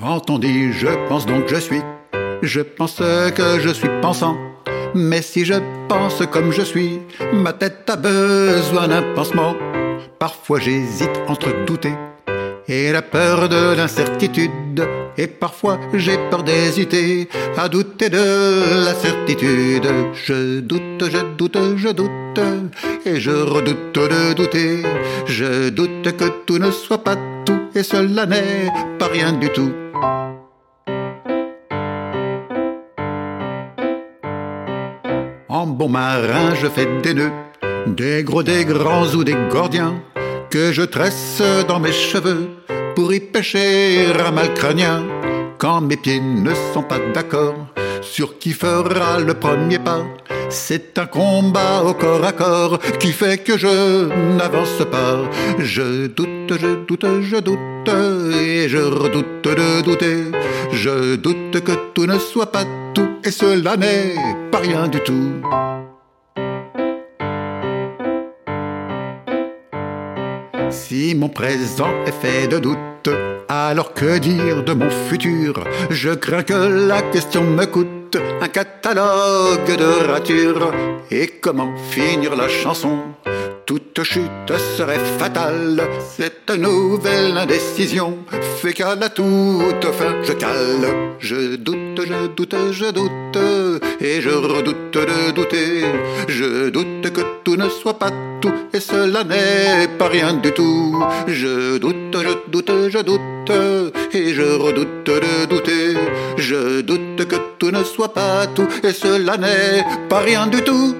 Quand on dit je pense donc je suis, je pense que je suis pensant. Mais si je pense comme je suis, ma tête a besoin d'un pansement. Parfois j'hésite entre douter et la peur de l'incertitude. Et parfois j'ai peur d'hésiter à douter de la certitude. Je doute, je doute, je doute, et je redoute de douter. Je doute que tout ne soit pas tout, et cela n'est pas rien du tout. En bon marin, je fais des nœuds, des gros, des grands ou des gordiens, que je tresse dans mes cheveux pour y pêcher à mal crânien. Quand mes pieds ne sont pas d'accord sur qui fera le premier pas, c'est un combat au corps à corps qui fait que je n'avance pas. Je doute, je doute, je doute, et je redoute de douter. Je doute que tout ne soit pas tout, et cela n'est pas rien du tout. Si mon présent est fait de doute, alors que dire de mon futur? Je crains que la question me coûte un catalogue de ratures. Et comment finir la chanson? Toute chute serait fatale. Cette nouvelle indécision fait qu'à la toute fin je cale. Je doute, je doute, je doute, et je redoute de douter. Je doute que tout ne soit pas tout, et cela n'est pas rien du tout. Je doute, je doute, je doute, et je redoute de douter. Je doute que tout ne soit pas tout, et cela n'est pas rien du tout.